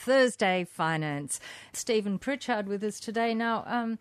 Thursday Finance. Stephen Pritchard with us today. Now, um,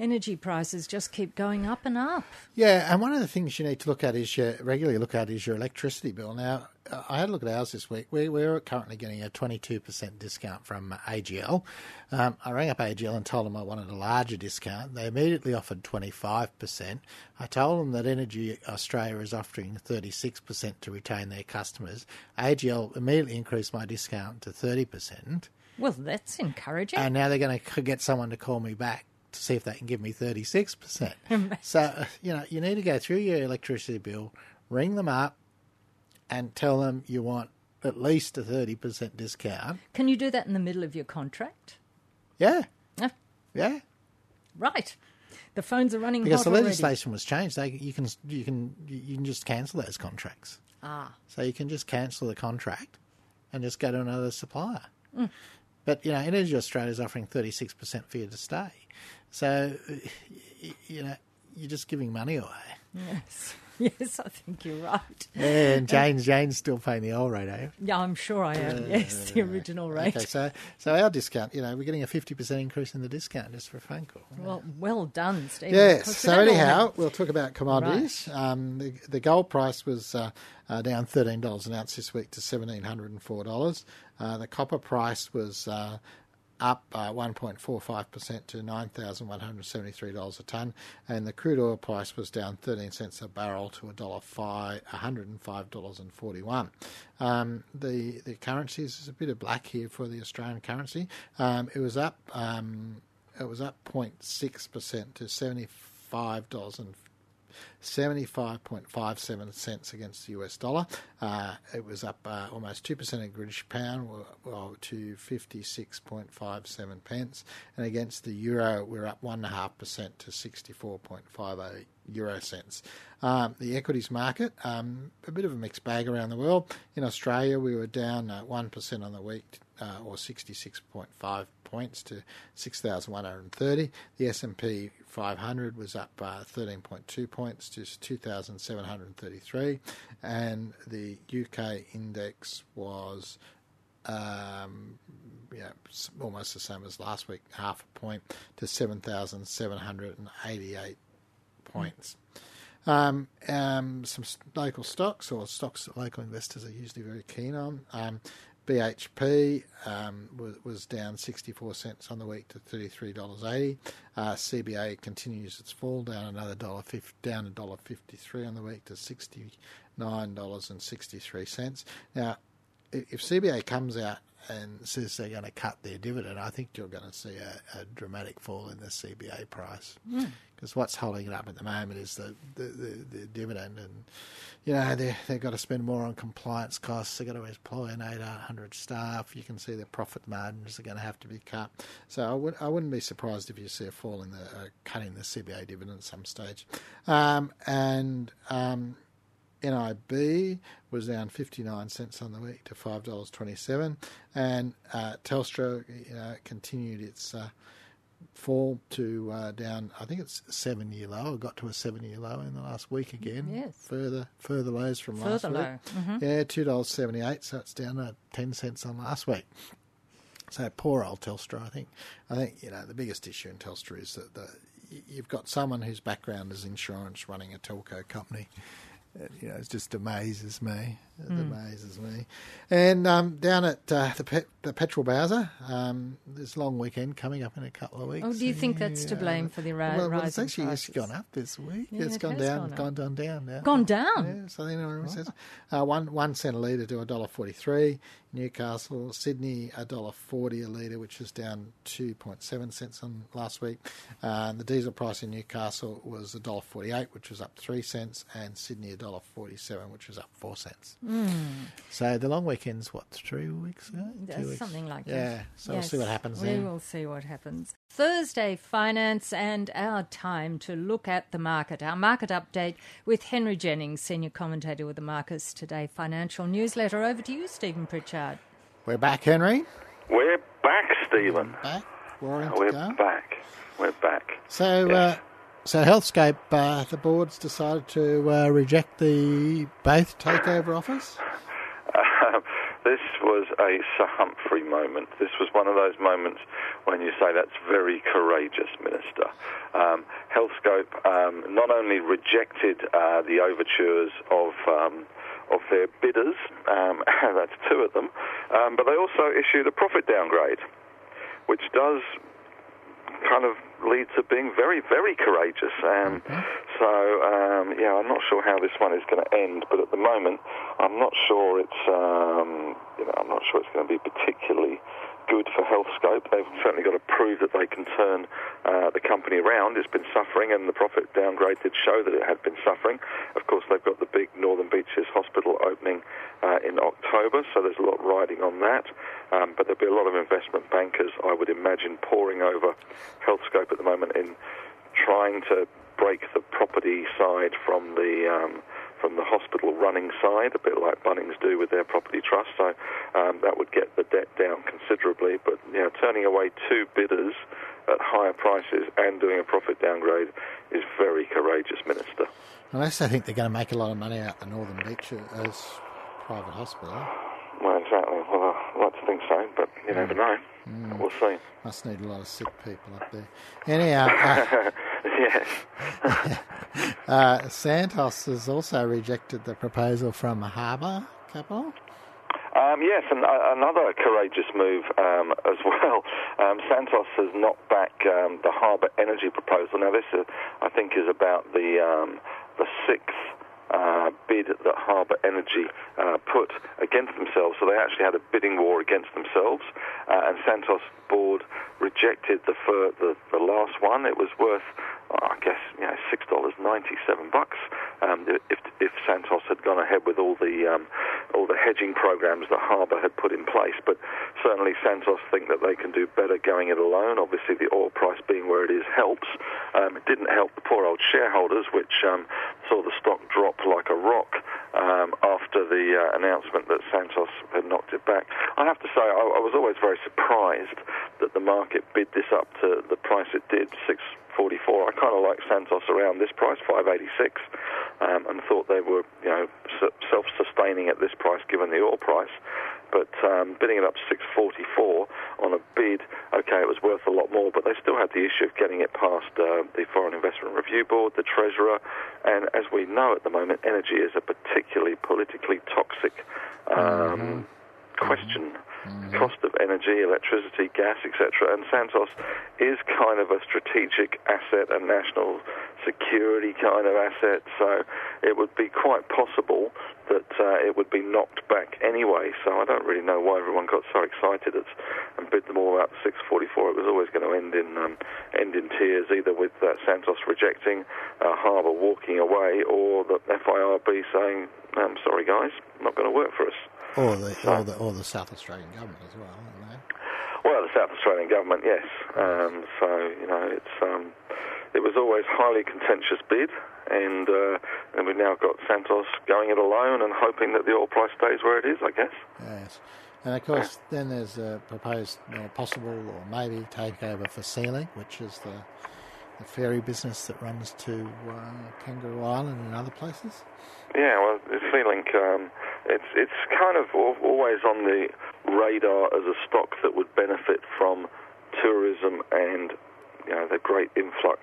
energy prices just keep going up and up. Yeah, and one of the things you need to look at is your regularly look at is your electricity bill. Now, I had a look at ours this week. We, we're currently getting a 22% discount from AGL. Um, I rang up AGL and told them I wanted a larger discount. They immediately offered 25%. I told them that Energy Australia is offering 36% to retain their customers. AGL immediately increased my discount to 30%. Well, that's encouraging. And now they're going to get someone to call me back to see if they can give me 36%. so, you know, you need to go through your electricity bill, ring them up, and tell them you want at least a 30% discount. Can you do that in the middle of your contract? Yeah. Yeah. Yeah. Right. The phones are running because the already. legislation was changed. They, you can you can you can just cancel those contracts. Ah. So you can just cancel the contract and just go to another supplier. Mm. But you know, Energy Australia is offering thirty six percent for you to stay. So you know, you're just giving money away. Yes. Yes, I think you're right. And Jane's Jane's still paying the old rate, are you? Yeah, I'm sure I am. yes, the original rate. Okay, so so our discount, you know, we're getting a fifty percent increase in the discount just for a phone call. Well, well done, Stephen. Yes. So anyhow, we'll talk about commodities. Um, the, the gold price was uh, uh, down thirteen dollars an ounce this week to seventeen hundred and four dollars. Uh, the copper price was. Up uh, 1.45% to $9,173 a tonne, and the crude oil price was down 13 cents a barrel to $1.05, $105.41. Um, the, the currencies, there's a bit of black here for the Australian currency. Um, it was up um, it was up 0.6% to $75 and 75.57 cents against the US dollar. Uh, it was up uh, almost 2% in British pound well, to 56.57 pence. And against the euro, we're up 1.5% to 64.58 euro cents. Um, the equities market, um, a bit of a mixed bag around the world. In Australia, we were down uh, 1% on the week, uh, or 66.5 points to 6,130. The S&P 500 was up uh, 13.2 points to 2,733, and the UK index was um, yeah, almost the same as last week, half a point to 7,788 points. Um, um, some local stocks or stocks that local investors are usually very keen on. Um, BHP um, was, was down 64 cents on the week to $33.80. Uh, CBA continues its fall, down another dollar down a dollar 53 on the week to $69.63. Now, if CBA comes out and says they're going to cut their dividend, I think you're going to see a, a dramatic fall in the CBA price. Because what's holding it up at the moment is the, the, the, the dividend, and you know they they've got to spend more on compliance costs. They've got to employ an eight hundred staff. You can see their profit margins are going to have to be cut. So I would I wouldn't be surprised if you see a fall in the uh, cutting the CBA dividend at some stage, um, and. Um, NIB was down 59 cents on the week to $5.27, and uh, Telstra you know, continued its uh, fall to uh, down, I think it's seven year low. It got to a seven year low in the last week again. Yes. Further further lows from last Further week. low. Mhm. Yeah, $2.78, so it's down uh, 10 cents on last week. So poor old Telstra. I think. I think you know the biggest issue in Telstra is that the, you've got someone whose background is insurance running a telco company. It, you know, it just amazes me. It Mm. amazes me. And um, down at uh, the pet, the petrol Bowser, um, this long weekend coming up in a couple of weeks. Oh, do you think that's to blame for the ri- well, well, it's actually it's prices? gone up this week. Yeah, it's it gone has down, gone up. gone down, down now. Gone down? Yeah, so you know what it says. Uh, one one cent a litre to a dollar forty three. Newcastle, Sydney, a dollar forty a litre, which is down two point seven cents on last week. Uh, the diesel price in Newcastle was a dollar forty eight, which was up three cents, and Sydney a dollar forty seven, which was up four cents. So the long weekend's what three weeks ago? Yeah, Two weeks. Something like that. Yeah, so we'll see what happens We there. will see what happens. Thursday Finance and our time to look at the market. Our market update with Henry Jennings, senior commentator with the Marcus Today financial newsletter. Over to you, Stephen Pritchard. We're back, Henry. We're back, Stephen. Back. Roaring to We're back. We're back. So, Yes. uh, so Healthscope, uh, the board's decided to uh, reject the both takeover offers. Uh, This was a Sir Humphrey moment. This was one of those moments when you say that's very courageous, Minister. Um, Healthscope um, not only rejected uh, the overtures of um, of their bidders, um, that's two of them, um, but they also issued a profit downgrade, which does kind of lead to being very, very courageous. Um, mm-hmm. So, um, yeah, I'm not sure how this one is going to end, but at the moment, I'm not sure it's, um, you know, I'm not sure it's going to be particularly good for Healthscope. They've certainly got to prove that they can turn uh, the company around. It's been suffering, and the profit downgrade did show that it had been suffering. Of course, they've got the big Northern Beaches Hospital opening uh, in October, so there's a lot riding on that. Um, but there'll be a lot of investment bankers, I would imagine, poring over Healthscope at the moment in trying to break the property side from the um, from the hospital running side, a bit like Bunnings do with their property trust. So um, that would get the debt down considerably. But you know, turning away two bidders at higher prices and doing a profit downgrade is very courageous, Minister. Unless they think they're going to make a lot of money out the Northern Beach as private hospital. Well, exactly. Well, I'd like to think so, but you never know. Mm. We'll see. Must need a lot of sick people up there. Anyhow, uh, yes. uh, Santos has also rejected the proposal from Harbour Capital. Um, yes, and uh, another courageous move um, as well. Um, Santos has knocked back um, the Harbour Energy proposal. Now, this, uh, I think, is about the um, the sixth uh, bid that Harbour Energy uh, put against themselves. So they actually had a bidding war against themselves, uh, and Santos board rejected the, fir- the the last one. It was worth, I guess, you know, six dollars ninety-seven bucks. Um, if if Santos had gone ahead with all the um, all the hedging programs that Harbour had put in place, but certainly Santos think that they can do better going it alone. Obviously, the oil price being where it is helps. Um, it didn't help the poor old shareholders, which um, saw the stock drop like a rock um, after the uh, announcement that Santos had knocked it back. I have to say, I, I was always very surprised that the market bid this up to the price it did, 644. I kind of like Santos around this price, 586, um, and thought they were, you know, self-sustaining at this price given the oil price but um, bidding it up 644 on a bid, okay, it was worth a lot more, but they still had the issue of getting it past uh, the Foreign Investment Review Board, the Treasurer, and as we know at the moment, energy is a particularly politically toxic um, mm-hmm. question. Mm-hmm. Cost of energy, electricity, gas, etc. And Santos is kind of a strategic asset, a national security kind of asset. So it would be quite possible that uh, it would be knocked back anyway. So I don't really know why everyone got so excited and bid them all out 644. It was always going to end in um, end in tears, either with uh, Santos rejecting, uh, Harbour walking away, or the FIRB saying, "I'm sorry, guys, not going to work for us." Or the, so, or the or the South Australian government as well, Well, the South Australian government, yes. Um, so you know, it's um, it was always highly contentious bid, and uh, and we've now got Santos going it alone and hoping that the oil price stays where it is. I guess. Yes, and of course, then there's a proposed or possible or maybe takeover for SeaLink, which is the the ferry business that runs to uh, Kangaroo Island and other places. Yeah, well, SeaLink, um, it's it's kind of always on the radar as a stock that would benefit from tourism and you know the great influx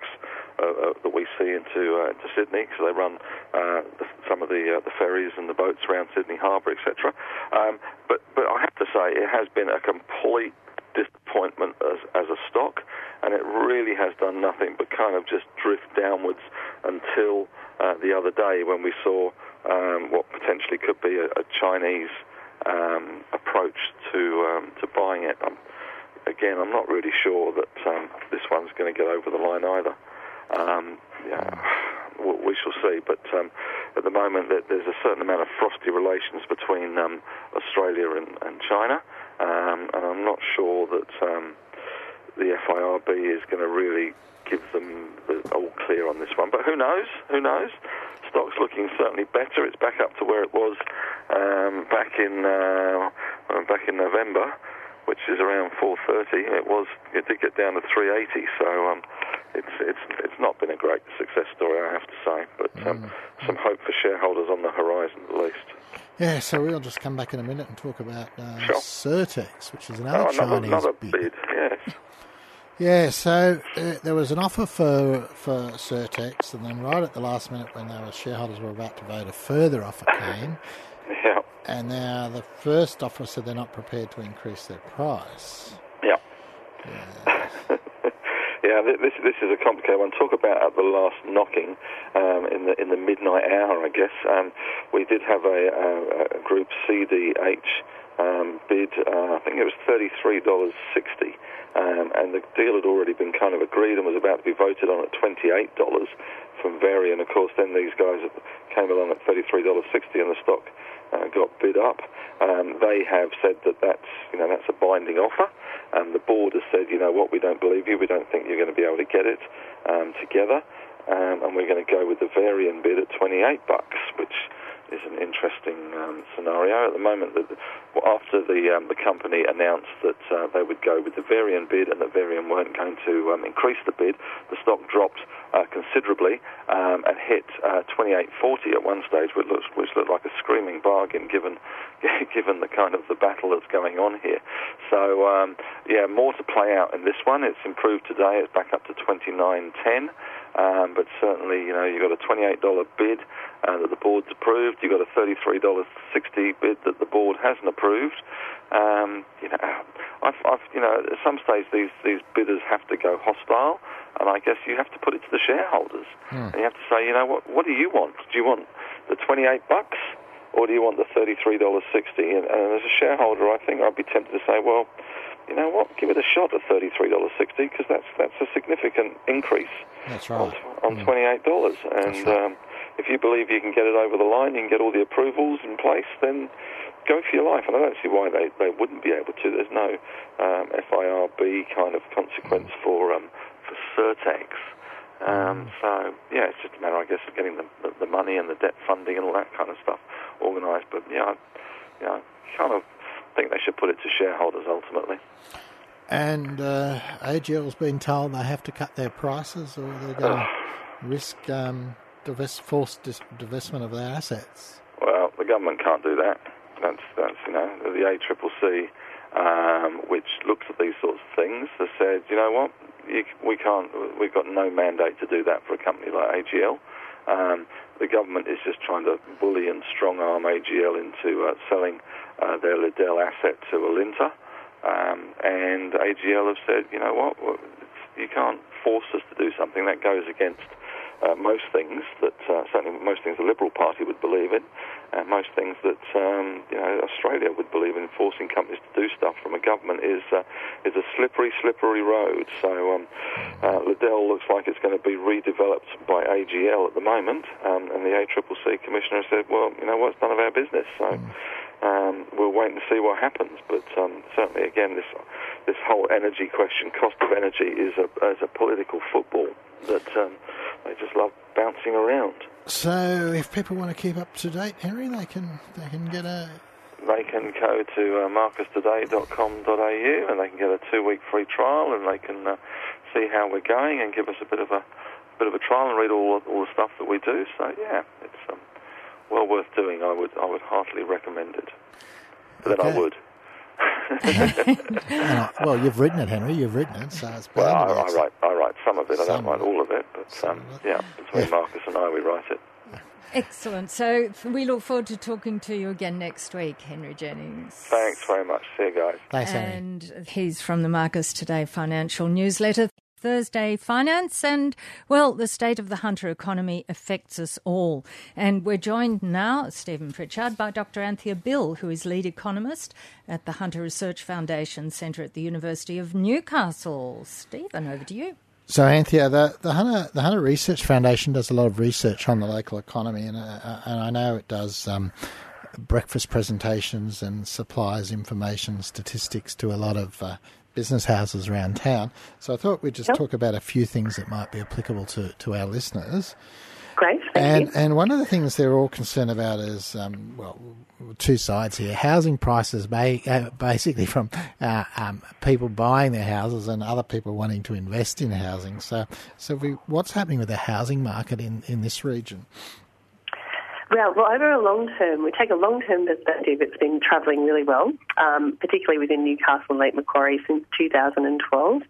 uh, uh, that we see into uh, Sydney because they run uh, the, some of the uh, the ferries and the boats around Sydney Harbour, etc. Um, but but I have to say it has been a complete disappointment as as a stock, and it really has done nothing but kind of just drift downwards until uh, the other day when we saw um, what potentially could be a, a Chinese um, approach to um, to buying it. I'm, again, I'm not really sure that um, this one's going to get over the line either. Um, yeah, we shall see. But um, at the moment, there's a certain amount of frosty relations between um, Australia and, and China, um, and I'm not sure that um, the FIRB is going to really give them the all clear on this one. But who knows? Who knows? Stock's looking certainly better. It's back up to where it was um, back in uh, back in November which is around 430. It was it did get down to 380, so um, it's it's it's not been a great success story, I have to say. But um, mm. some hope for shareholders on the horizon, at least. Yeah, so we'll just come back in a minute and talk about uh, Sure. Sirtex, which is another Oh, another, Chinese another bid. bid, yes. Yeah, so uh, there was an offer for for Sirtex, and then right at the last minute, when our shareholders were about to vote, a further offer came, Yeah, and now the first offer said they're not prepared to increase their price. yeah. Yeah, thi- this this is a complicated one. Talk about at the last knocking um, in the in the midnight hour, I guess. Um, we did have a, a, a group CDH um, bid. Uh, I think it was thirty three dollars sixty, um, and the deal had already been kind of agreed and was about to be voted on at twenty eight dollars from Varian. Of course, then these guys came along at thirty three dollars sixty, and the stock uh, got bid up. Um, they have said that that's you know that's a binding offer. and the board has said, you know what, we don't believe you. We don't think you're going to be able to get it um, together, um, and we're going to go with the Varian bid at 28 bucks, which is an interesting um, scenario at the moment. That after the um, the company announced that uh, they would go with the Varian bid and that Varian weren't going to um, increase the bid, the stock dropped uh, considerably um, and hit uh, 28.40 at one stage, which looked, which looked like a screaming bargain given given the kind of the battle that's going on here. So um, yeah, more to play out in this one. It's improved today. It's back up to 29.10. Um, but certainly, you know, you've got a $28 bid uh, that the board's approved. You've got a $33.60 bid that the board hasn't approved. Um, you know, I've, I've, you know, at some stage these, these bidders have to go hostile, and I guess you have to put it to the shareholders. And you have to say, you know, what, what do you want? Do you want the 28 bucks, or do you want the $33.60? And, and as a shareholder, I think I'd be tempted to say, well, you know what, give it a shot at $33.60 because that's, that's a significant increase That's on, right. on $28. And right. um, if you believe you can get it over the line, you can get all the approvals in place, then go for your life. And I don't see why they, they wouldn't be able to. There's no um, FIRB kind of consequence for um, for Sirtex. Um, so yeah, it's just a matter, I guess, of getting the, the, money and the debt funding and all that kind of stuff organised. But yeah, I, yeah, I kind of think they should put it to shareholders ultimately. And uh, AGL's been told they have to cut their prices, or they're going to risk um, forced divestment of their assets. Well, the government can't do that. That's that's you know the ACCC, um, which looks at these sorts of things, has said, you know what, you, we can't. We've got no mandate to do that for a company like AGL. Um, the government is just trying to bully and strong arm AGL into uh, selling uh, their Liddell asset to Alinta. Um, and AGL have said, you know what, you can't force us to do something that goes against uh, most things that uh, certainly most things the Liberal Party would believe in, and most things that um, you know Australia would believe in. Forcing companies to do stuff from a government is uh, is a slippery, slippery road. So um, uh, Liddell looks like it's going to be redeveloped by AGL at the moment, um, and the ACCC commissioner said, well, you know what, it's none of our business. So. Um, we'll wait and see what happens, but um, certainly, again, this this whole energy question, cost of energy, is a is a political football that um, they just love bouncing around. So, if people want to keep up to date, Henry, they can they can get a They can go to uh, marcustoday.com.au and they can get a two-week free trial and they can uh, see how we're going and give us a bit of a bit of a trial and read all all the stuff that we do. So yeah, it's um, well worth doing. I would I would heartily recommend it. But then I would. And I- well, you've written it, Henry. You've written it, so it's Well, I, I write I write some of it. I don't write all of it, but Some um, of it. yeah, between Yeah. Marcus and I, we write it. Excellent. So we look forward to talking to you again next week, Henry Jennings. Thanks very much. See you guys. Thanks, Henry. And he's from the Marcus Today financial newsletter. Thursday Finance, and well, the state of the hunter economy affects us all. And we're joined now, Stephen Pritchard, by Dr. Anthea Bill, who is lead economist at the Hunter Research Foundation Centre at the University of Newcastle. Stephen, over to you. So, Anthea, the, the Hunter the Hunter Research Foundation does a lot of research on the local economy, and uh, and I know it does um, breakfast presentations and supplies information, statistics to a lot of uh, business houses around town. So, I thought we'd just talk about a few things that might be applicable to, to our listeners. Great, thank And you. and one of the things they're all concerned about is um, well, two sides here: housing prices, ba- uh, basically from uh, um, people buying their houses and other people wanting to invest in housing. So, so we, what's happening with the housing market in, in this region? Well, well, over a long term, we take a long term perspective. It's been travelling really well, um, particularly within Newcastle and Lake Macquarie since 2012,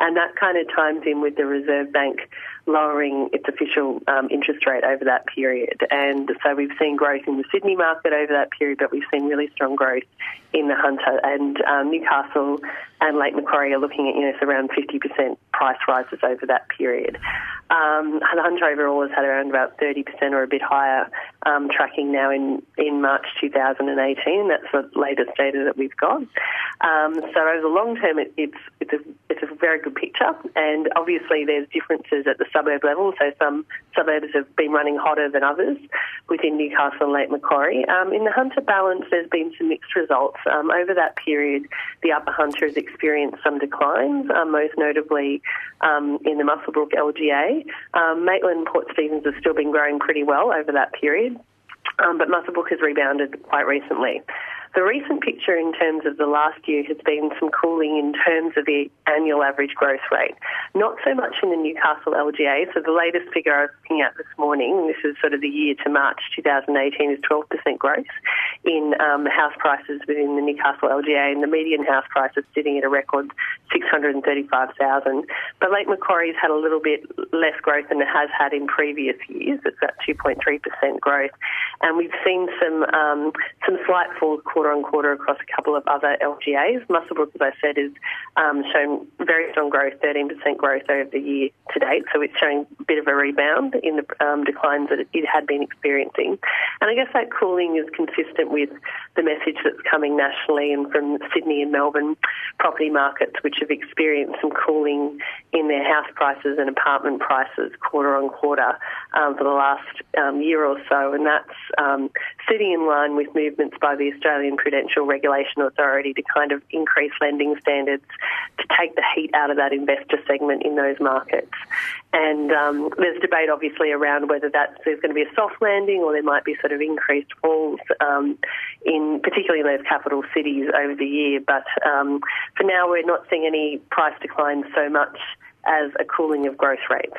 and that kind of times in with the Reserve Bank lowering its official um, interest rate over that period. And so we've seen growth in the Sydney market over that period, but we've seen really strong growth in the Hunter and um, Newcastle and Lake Macquarie are looking at you know around 50% price rises over that period. Um, the Hunter overall has had around about 30% or a bit higher, um, tracking now in, in March 2018. That's the latest data that we've got. Um, so over the long term, it, it's it's a it's a very good picture, and obviously there's differences at the suburb level. So some suburbs have been running hotter than others within Newcastle and Lake Macquarie. Um, in the Hunter balance, there's been some mixed results. Um, over that period, the Upper Hunter has experienced some declines, um, most notably um, in the Muswellbrook LGA. Um, Maitland Port Stephens has still been growing pretty well over that period, um, but Muswellbrook has rebounded quite recently. The recent picture in terms of the last year has been some cooling in terms of the annual average growth rate. Not so much in the Newcastle LGA. So the latest figure I was looking at this morning, this is sort of the year to March 2018, is 12% growth in um, house prices within the Newcastle LGA, and the median house price is sitting at a record 635,000. But Lake Macquarie's had a little bit less growth than it has had in previous years. It's at 2.3% growth, and we've seen some um, some slight falls on quarter across a couple of other LGAs. Muswellbrook, as I said, has um, shown very strong growth, 13% growth over the year to date. So it's showing a bit of a rebound in the um, declines that it had been experiencing. And I guess that cooling is consistent with the message that's coming nationally and from Sydney and Melbourne property markets, which have experienced some cooling in their house prices and apartment prices quarter on quarter um, for the last um, year or so. And that's um, sitting in line with movements by the Australian Prudential Regulation Authority to kind of increase lending standards to take the heat out of that investor segment in those markets. And um, there's debate, obviously, around whether that's there's going to be a soft landing or there might be sort of increased falls um, in particularly in those capital cities over the year. But um, for now, we're not seeing any price declines so much as a cooling of growth rates.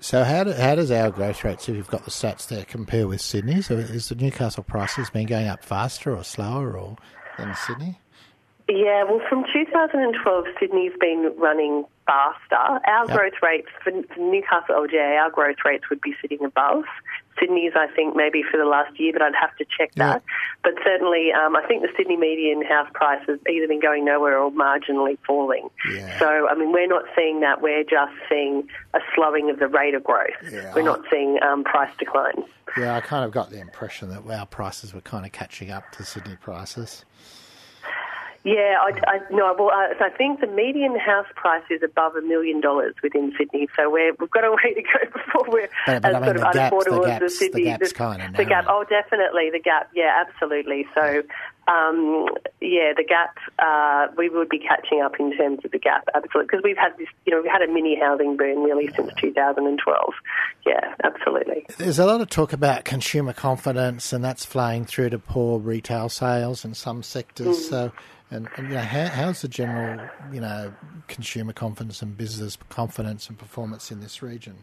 So how, do, how does our growth rates, if you've got the stats there, compare with Sydney? So is the Newcastle prices been going up faster or slower or than Sydney? Yeah, well, from 2012, Sydney's been running faster. Our yep. growth rates for Newcastle LGA, our growth rates would be sitting above. Sydney's, I think, maybe for the last year, but I'd have to check that. But certainly, um, I think the Sydney median house price has either been going nowhere or marginally falling. Yeah. So, I mean, we're not seeing that. We're just seeing a slowing of the rate of growth. Yeah, we're not seeing um, price declines. Yeah, I kind of got the impression that our prices were kind of catching up to Sydney prices. Yeah, I, I no. Well, uh, so I think the median house price is above a million dollars within Sydney. So we're, we've got a way to go before we're but, but as I mean, sort of unaffordable as the Sydney. The, gap's kind of the gap. Oh, definitely the gap. Yeah, absolutely. So. Um, yeah, the gap. Uh, we would be catching up in terms of the gap, absolutely, because we've had this. You know, we've had a mini housing boom really since 2012. Yeah, absolutely. There's a lot of talk about consumer confidence, and that's flying through to poor retail sales in some sectors. Mm. So and, and you know, how, how's the general, you know, consumer confidence and business confidence and performance in this region?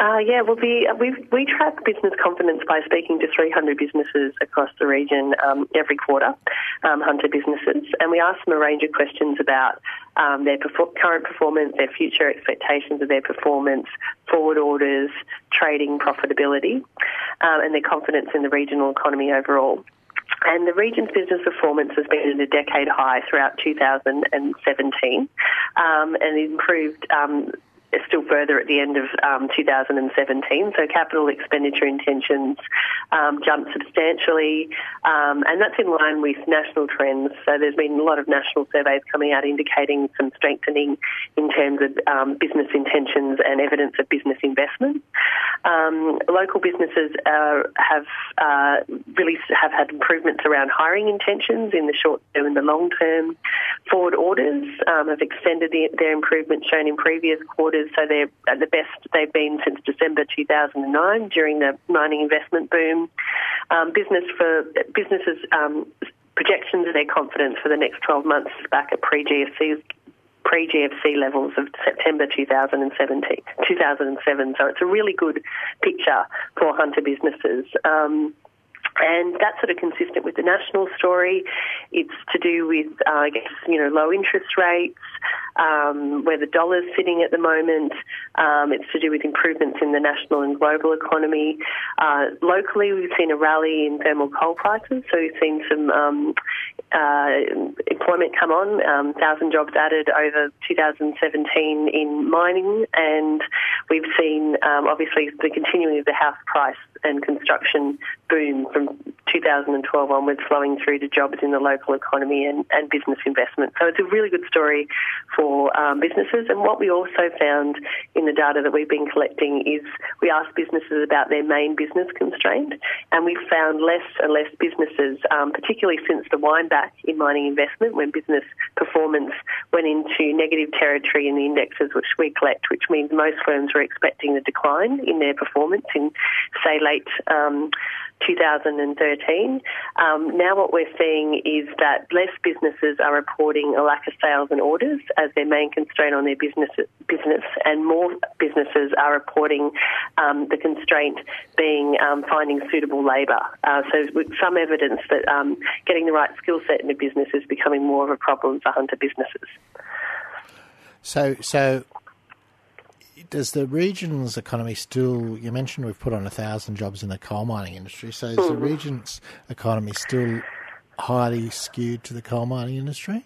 Uh, yeah, well, the, we we track business confidence by speaking to 300 businesses across the region um, every quarter, um, Hunter businesses, and we ask them a range of questions about um, their perfor- current performance, their future expectations of their performance, forward orders, trading profitability, um, and their confidence in the regional economy overall. And the region's business performance has been at a decade high throughout 2017 um, and improved um, still further at the end of um, 2017. So capital expenditure intentions um, jumped substantially, um, and that's in line with national trends. So there's been a lot of national surveys coming out indicating some strengthening in terms of um, business intentions and evidence of business investment. Um, local businesses uh, have uh, really have had improvements around hiring intentions in the short term and the long term. Forward orders um, have extended the, their improvements shown in previous quarters so they're at the best they've been since December 2009 during the mining investment boom. Um, business for businesses um, projections of their confidence for the next 12 months is back at pre-GFC pre-GFC levels of September 2017, 2007. So it's a really good picture for Hunter businesses. Um, and that's sort of consistent with the national story. It's to do with, uh, I guess, you know, low interest rates, um, where the dollar's sitting at the moment. Um, it's to do with improvements in the national and global economy. Uh, locally, we've seen a rally in thermal coal prices, so we've seen some um, uh, employment come on, um, 1,000 jobs added over 2017 in mining, and we've seen um, obviously the continuing of the house price and construction boom from 2012 onwards flowing through to jobs in the local economy and, and business investment. So it's a really good story for um, businesses. And what we also found in the data that we've been collecting is we asked businesses about their main business constraint, and we found less and less businesses, um, particularly since the wind back in mining investment, when business performance went into negative territory in the indexes which we collect, which means most firms were expecting a decline in their performance in, say, late. Um, 2013. Um, now, what we're seeing is that less businesses are reporting a lack of sales and orders as their main constraint on their business, business and more businesses are reporting um, the constraint being um, finding suitable labour. Uh, so, with some evidence that um, getting the right skill set in a business is becoming more of a problem for hunter businesses. So, so does the region's economy still? You mentioned we've put on a thousand jobs in the coal mining industry. So is mm. the hmm. region's economy still highly skewed to the coal mining industry?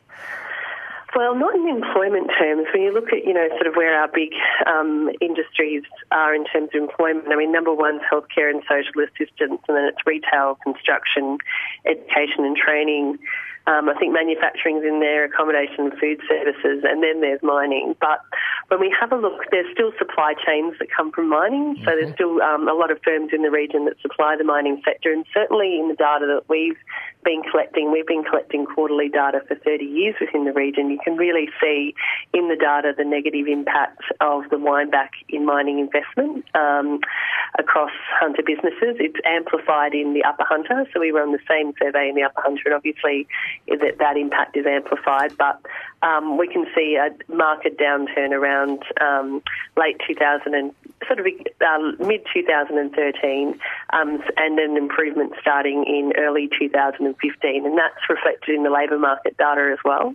Well, not in employment terms. When you look at, you know, sort of where our big um, industries are in terms of employment, I mean, number one is healthcare and social assistance, and then it's retail, construction, education and training. Um, I think manufacturing's in there, accommodation, food services, and then there's mining. But when we have a look, there's still supply chains that come from mining. Mm-hmm. So there's still um, a lot of firms in the region that supply the mining sector. And certainly in the data that we've been collecting, we've been collecting quarterly data for 30 years within the region. You can really see in the data the negative impact of the wind back in mining investment um, across Hunter businesses. It's amplified in the Upper Hunter, so we run the same survey in the Upper Hunter, and obviously that that impact is amplified. But um, we can see a market downturn around um, late 2000 and sort of uh, mid 2013, um, and an improvement starting in early 2015, and that's reflected in the labour market data as well.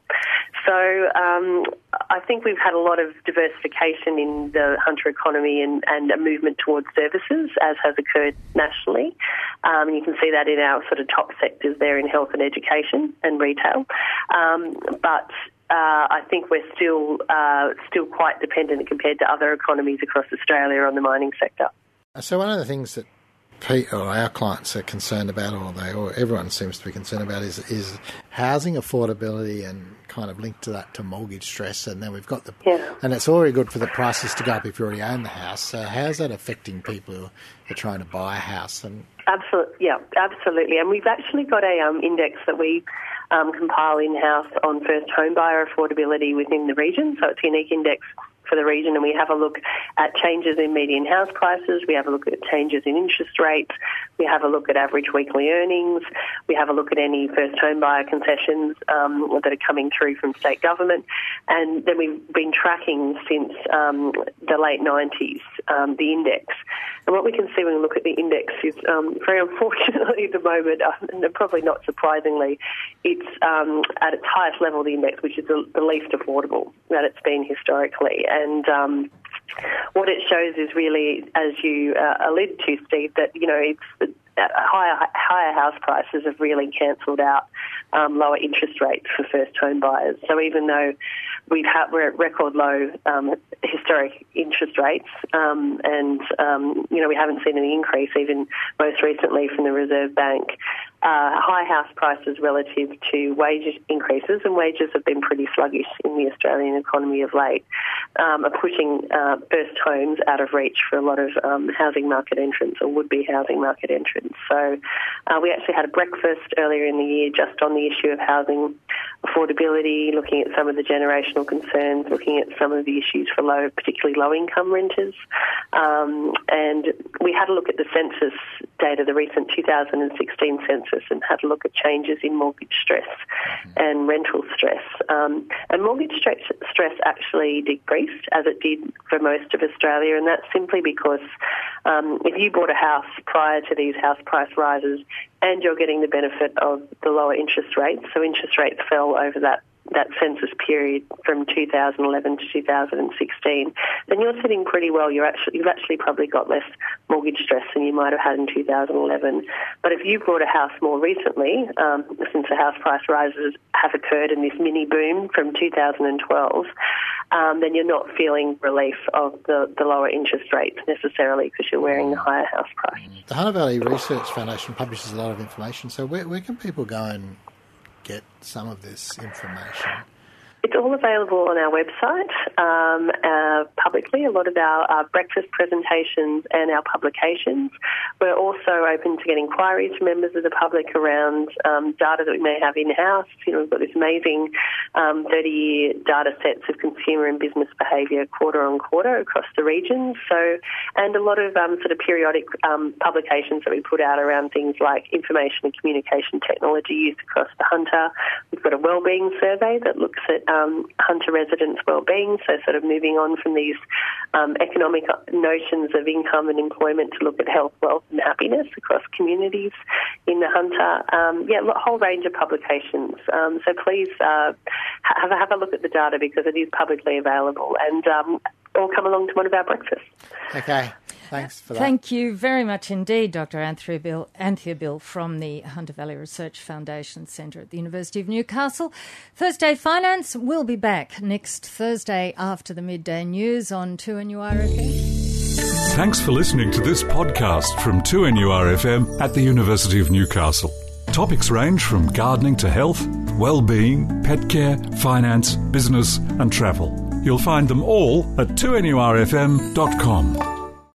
So um, I think we've had a lot of diversification in the hunter economy and, and a movement towards services, as has occurred nationally. Um, you can see that in our sort of top sectors there in health and education and retail. Um, but uh, I think we're still uh, still quite dependent compared to other economies across Australia on the mining sector. So one of the things that or our clients are concerned about, or they, or everyone seems to be concerned about, is is housing affordability and kind of linked to that to mortgage stress. And then we've got the, yeah. and it's already good for the prices to go up if you already own the house. So how's that affecting people who are trying to buy a house? And absolutely, yeah, absolutely. And we've actually got a um, index that we um, compile in-house on first home buyer affordability within the region. So it's a unique index for the region, and we have a look at changes in median house prices. We have a look at changes in interest rates. We have a look at average weekly earnings. We have a look at any first home buyer concessions um, that are coming through from state government, and then we've been tracking since um, the late 90s um, the index. And what we can see when we look at the index is, um, very unfortunately, at the moment, uh, and probably not surprisingly, it's um, at its highest level, the index, which is the, the least affordable that it's been historically. And um, what it shows is really, as you uh, alluded to, Steve, that you know it's uh, higher higher house prices have really cancelled out um, lower interest rates for first home buyers. So even though we've had, we're at record low um, historic interest rates, um, and um, you know we haven't seen any increase even most recently from the Reserve Bank. Uh, high house prices relative to wage increases, and wages have been pretty sluggish in the Australian economy of late, um, are pushing uh, first homes out of reach for a lot of um, housing market entrants or would-be housing market entrants. So uh, we actually had a breakfast earlier in the year just on the issue of housing affordability, looking at some of the generational concerns, looking at some of the issues for low, particularly low income renters. Um, and we had a look at the census data, the recent 2016 census, and had a look at changes in mortgage stress and rental stress. Um, and mortgage stress, stress actually decreased as it did for most of Australia, and that's simply because um, if you bought a house prior to these house price rises and you're getting the benefit of the lower interest rates, so interest rates fell over that that census period from 2011 to 2016, then you're sitting pretty well. You're actually, you've actually probably got less mortgage stress than you might have had in 2011. But if you bought a house more recently, um, since the house price rises have occurred in this mini boom from 2012, um, then you're not feeling relief of the, the lower interest rates necessarily because you're wearing the higher house price. The Hunter Valley Research Foundation publishes a lot of information. So where, where can people go and get some of this information? It's all available on our website um, uh, publicly, a lot of our, our, breakfast presentations and our publications. We're also open to get inquiries from members of the public around um, data that we may have in house. You know, we've got this amazing 30 um, year data sets of consumer and business behaviour quarter on quarter across the region. So, and a lot of um, sort of periodic um, publications that we put out around things like information and communication technology used across the Hunter. We've got a wellbeing survey that looks at um, hunter residents' well-being. So, sort of moving on from these um, economic notions of income and employment to look at health, wealth, and happiness across communities in the hunter. Um, yeah, a whole range of publications. Um, so please uh, have, a, have a look at the data because it is publicly available, and um, or come along to one of our breakfasts. Okay. Thanks for that. Thank you very much indeed, Dr. Anthea Bill, Anthea Bill from the Hunter Valley Research Foundation Centre at the University of Newcastle. Thursday Finance will be back next Thursday after the midday news on 2NURFM. Thanks for listening to this podcast from 2NURFM at the University of Newcastle. Topics range from gardening to health, well-being, pet care, finance, business and travel. You'll find them all at 2NURFM.com.